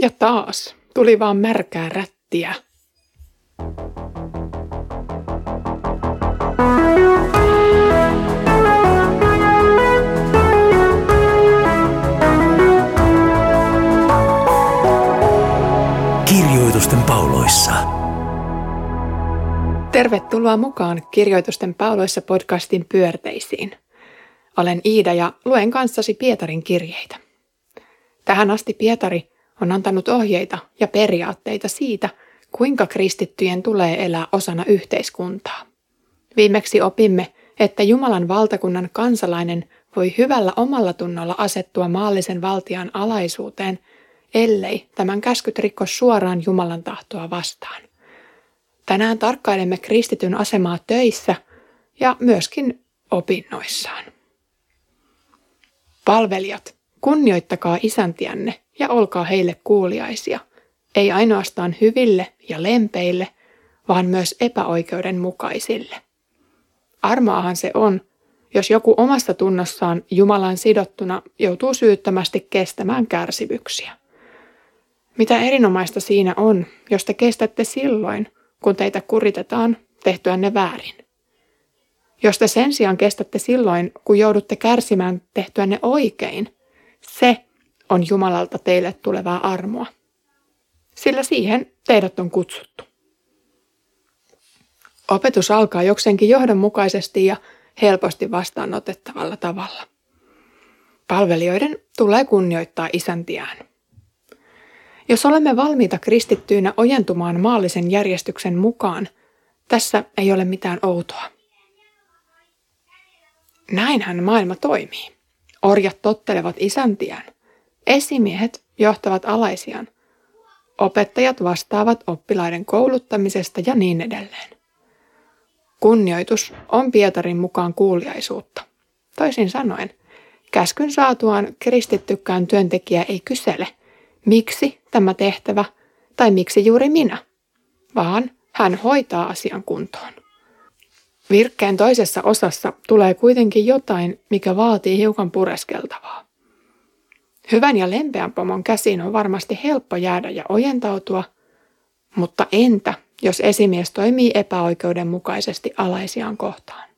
Ja taas tuli vaan märkää rättiä. Kirjoitusten pauloissa. Tervetuloa mukaan Kirjoitusten pauloissa podcastin pyörteisiin. Olen Iida ja luen kanssasi Pietarin kirjeitä. Tähän asti Pietari on antanut ohjeita ja periaatteita siitä, kuinka kristittyjen tulee elää osana yhteiskuntaa. Viimeksi opimme, että Jumalan valtakunnan kansalainen voi hyvällä omalla tunnolla asettua maallisen valtian alaisuuteen, ellei tämän käskyt rikko suoraan Jumalan tahtoa vastaan. Tänään tarkkailemme kristityn asemaa töissä ja myöskin opinnoissaan. Palvelijat, kunnioittakaa isäntiänne ja olkaa heille kuuliaisia, ei ainoastaan hyville ja lempeille, vaan myös epäoikeudenmukaisille. Armaahan se on, jos joku omassa tunnossaan Jumalan sidottuna joutuu syyttömästi kestämään kärsivyksiä. Mitä erinomaista siinä on, jos te kestätte silloin, kun teitä kuritetaan tehtyänne väärin? Jos te sen sijaan kestätte silloin, kun joudutte kärsimään tehtyänne oikein, se on Jumalalta teille tulevaa armoa. Sillä siihen teidät on kutsuttu. Opetus alkaa jokseenkin johdonmukaisesti ja helposti vastaanotettavalla tavalla. Palvelijoiden tulee kunnioittaa isäntiään. Jos olemme valmiita kristittyinä ojentumaan maallisen järjestyksen mukaan, tässä ei ole mitään outoa. Näinhän maailma toimii. Orjat tottelevat isäntiään. Esimiehet johtavat alaisiaan. Opettajat vastaavat oppilaiden kouluttamisesta ja niin edelleen. Kunnioitus on Pietarin mukaan kuuliaisuutta. Toisin sanoen, käskyn saatuaan kristittykään työntekijä ei kysele, miksi tämä tehtävä tai miksi juuri minä, vaan hän hoitaa asian kuntoon. Virkkeen toisessa osassa tulee kuitenkin jotain, mikä vaatii hiukan pureskeltavaa. Hyvän ja lempeän pomon käsiin on varmasti helppo jäädä ja ojentautua, mutta entä, jos esimies toimii epäoikeudenmukaisesti alaisiaan kohtaan?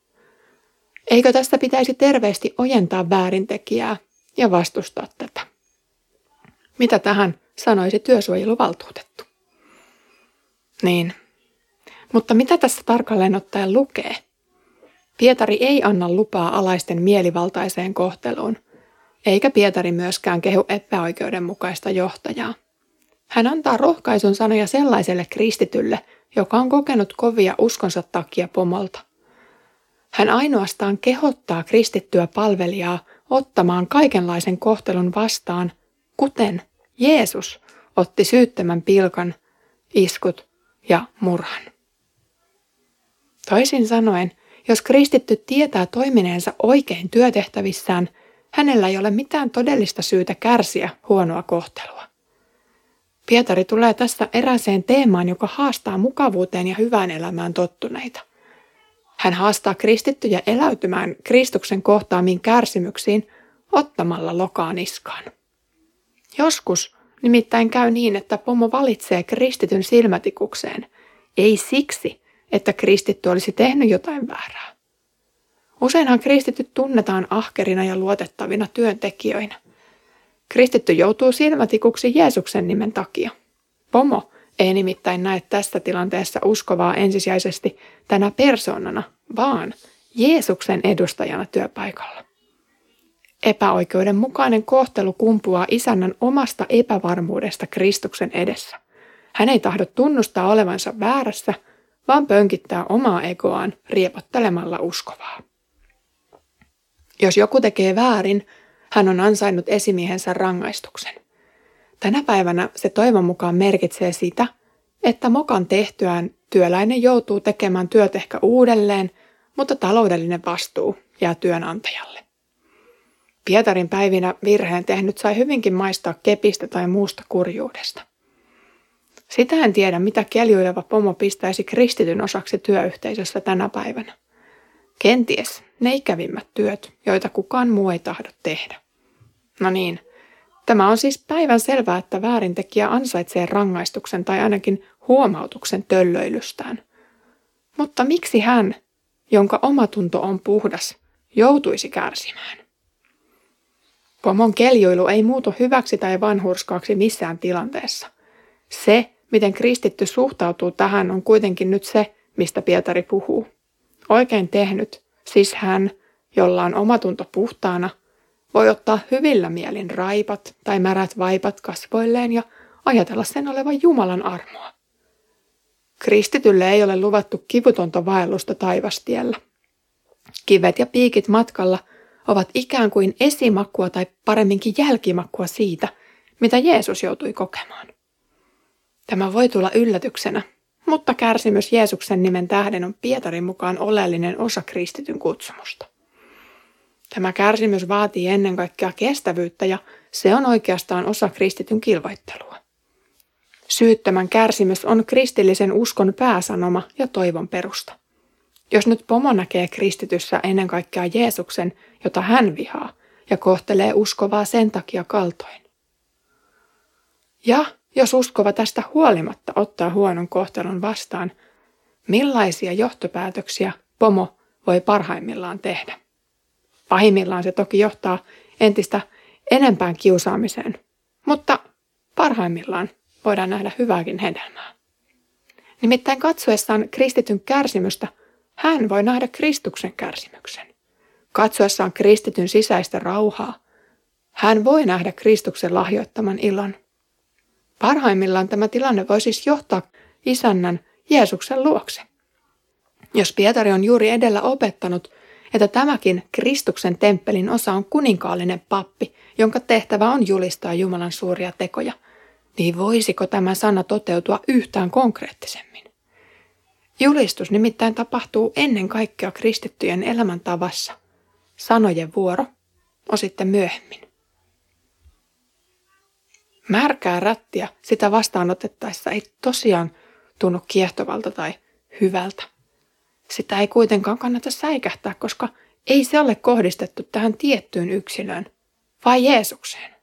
Eikö tästä pitäisi terveesti ojentaa väärintekijää ja vastustaa tätä? Mitä tähän sanoisi työsuojeluvaltuutettu? Niin, mutta mitä tässä tarkalleen ottaen lukee? Pietari ei anna lupaa alaisten mielivaltaiseen kohteluun, eikä Pietari myöskään kehu epäoikeudenmukaista johtajaa. Hän antaa rohkaisun sanoja sellaiselle kristitylle, joka on kokenut kovia uskonsa takia pomolta. Hän ainoastaan kehottaa kristittyä palvelijaa ottamaan kaikenlaisen kohtelun vastaan, kuten Jeesus otti syyttömän pilkan, iskut ja murhan. Toisin sanoen, jos kristitty tietää toimineensa oikein työtehtävissään, hänellä ei ole mitään todellista syytä kärsiä huonoa kohtelua. Pietari tulee tässä eräseen teemaan, joka haastaa mukavuuteen ja hyvään elämään tottuneita. Hän haastaa kristittyjä eläytymään Kristuksen kohtaamiin kärsimyksiin ottamalla lokaan iskaan. Joskus nimittäin käy niin, että pomo valitsee kristityn silmätikukseen, ei siksi, että kristitty olisi tehnyt jotain väärää. Useinhan kristityt tunnetaan ahkerina ja luotettavina työntekijöinä. Kristitty joutuu silmätikuksi Jeesuksen nimen takia. Pomo ei nimittäin näe tässä tilanteessa uskovaa ensisijaisesti tänä persoonana, vaan Jeesuksen edustajana työpaikalla. Epäoikeudenmukainen kohtelu kumpuaa isännän omasta epävarmuudesta Kristuksen edessä. Hän ei tahdo tunnustaa olevansa väärässä, vaan pönkittää omaa egoaan riepottelemalla uskovaa. Jos joku tekee väärin, hän on ansainnut esimiehensä rangaistuksen. Tänä päivänä se toivon mukaan merkitsee sitä, että mokan tehtyään työläinen joutuu tekemään työt ehkä uudelleen, mutta taloudellinen vastuu jää työnantajalle. Pietarin päivinä virheen tehnyt sai hyvinkin maistaa kepistä tai muusta kurjuudesta. Sitä en tiedä, mitä keljuileva pomo pistäisi kristityn osaksi työyhteisössä tänä päivänä. Kenties ne ikävimmät työt, joita kukaan muu ei tahdo tehdä. No niin, Tämä on siis päivän selvää, että väärintekijä ansaitsee rangaistuksen tai ainakin huomautuksen töllöilystään. Mutta miksi hän, jonka omatunto on puhdas, joutuisi kärsimään? Pomon keljoilu ei muutu hyväksi tai vanhurskaaksi missään tilanteessa. Se, miten kristitty suhtautuu tähän, on kuitenkin nyt se, mistä Pietari puhuu. Oikein tehnyt, siis hän, jolla on omatunto puhtaana, voi ottaa hyvillä mielin raipat tai märät vaipat kasvoilleen ja ajatella sen olevan Jumalan armoa. Kristitylle ei ole luvattu kivutonta vaellusta taivastiellä. Kivet ja piikit matkalla ovat ikään kuin esimakkua tai paremminkin jälkimakkua siitä, mitä Jeesus joutui kokemaan. Tämä voi tulla yllätyksenä, mutta kärsimys Jeesuksen nimen tähden on Pietarin mukaan oleellinen osa kristityn kutsumusta. Tämä kärsimys vaatii ennen kaikkea kestävyyttä ja se on oikeastaan osa kristityn kilvoittelua. Syyttömän kärsimys on kristillisen uskon pääsanoma ja toivon perusta. Jos nyt pomo näkee kristityssä ennen kaikkea Jeesuksen, jota hän vihaa, ja kohtelee uskovaa sen takia kaltoin. Ja jos uskova tästä huolimatta ottaa huonon kohtelun vastaan, millaisia johtopäätöksiä pomo voi parhaimmillaan tehdä? Pahimmillaan se toki johtaa entistä enempään kiusaamiseen, mutta parhaimmillaan voidaan nähdä hyvääkin hedelmää. Nimittäin katsoessaan kristityn kärsimystä, hän voi nähdä Kristuksen kärsimyksen. Katsoessaan kristityn sisäistä rauhaa, hän voi nähdä Kristuksen lahjoittaman ilon. Parhaimmillaan tämä tilanne voi siis johtaa isännän Jeesuksen luokse. Jos Pietari on juuri edellä opettanut, että tämäkin Kristuksen temppelin osa on kuninkaallinen pappi, jonka tehtävä on julistaa Jumalan suuria tekoja, niin voisiko tämä sana toteutua yhtään konkreettisemmin? Julistus nimittäin tapahtuu ennen kaikkea kristittyjen elämäntavassa. Sanojen vuoro on sitten myöhemmin. Märkää rättiä sitä vastaanotettaessa ei tosiaan tunnu kiehtovalta tai hyvältä. Sitä ei kuitenkaan kannata säikähtää, koska ei se ole kohdistettu tähän tiettyyn yksilöön, vai Jeesukseen.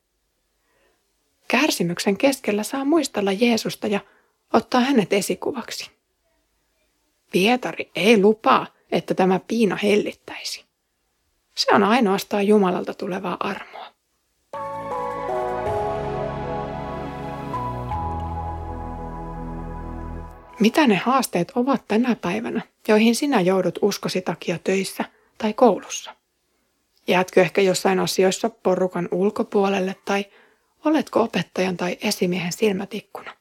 Kärsimyksen keskellä saa muistella Jeesusta ja ottaa hänet esikuvaksi. Pietari ei lupaa, että tämä piina hellittäisi. Se on ainoastaan Jumalalta tulevaa armoa. Mitä ne haasteet ovat tänä päivänä, joihin sinä joudut uskosi takia töissä tai koulussa? Jäätkö ehkä jossain asioissa porukan ulkopuolelle tai oletko opettajan tai esimiehen silmätikkuna?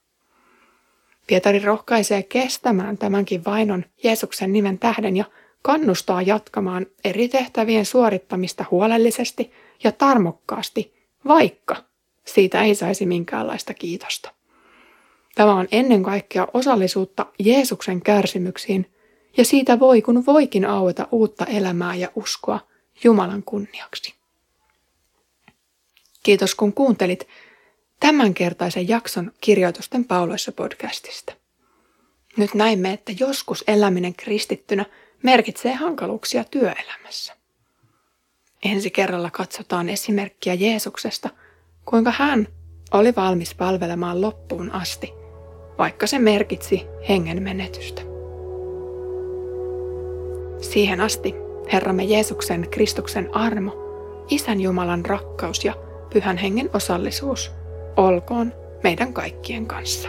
Pietari rohkaisee kestämään tämänkin vainon Jeesuksen nimen tähden ja kannustaa jatkamaan eri tehtävien suorittamista huolellisesti ja tarmokkaasti, vaikka siitä ei saisi minkäänlaista kiitosta. Tämä on ennen kaikkea osallisuutta Jeesuksen kärsimyksiin, ja siitä voi kun voikin aueta uutta elämää ja uskoa Jumalan kunniaksi. Kiitos kun kuuntelit tämänkertaisen jakson kirjoitusten pauloissa podcastista. Nyt näimme, että joskus eläminen kristittynä merkitsee hankaluuksia työelämässä. Ensi kerralla katsotaan esimerkkiä Jeesuksesta, kuinka hän oli valmis palvelemaan loppuun asti – vaikka se merkitsi hengen menetystä. Siihen asti Herramme Jeesuksen Kristuksen armo, Isän Jumalan rakkaus ja Pyhän Hengen osallisuus olkoon meidän kaikkien kanssa.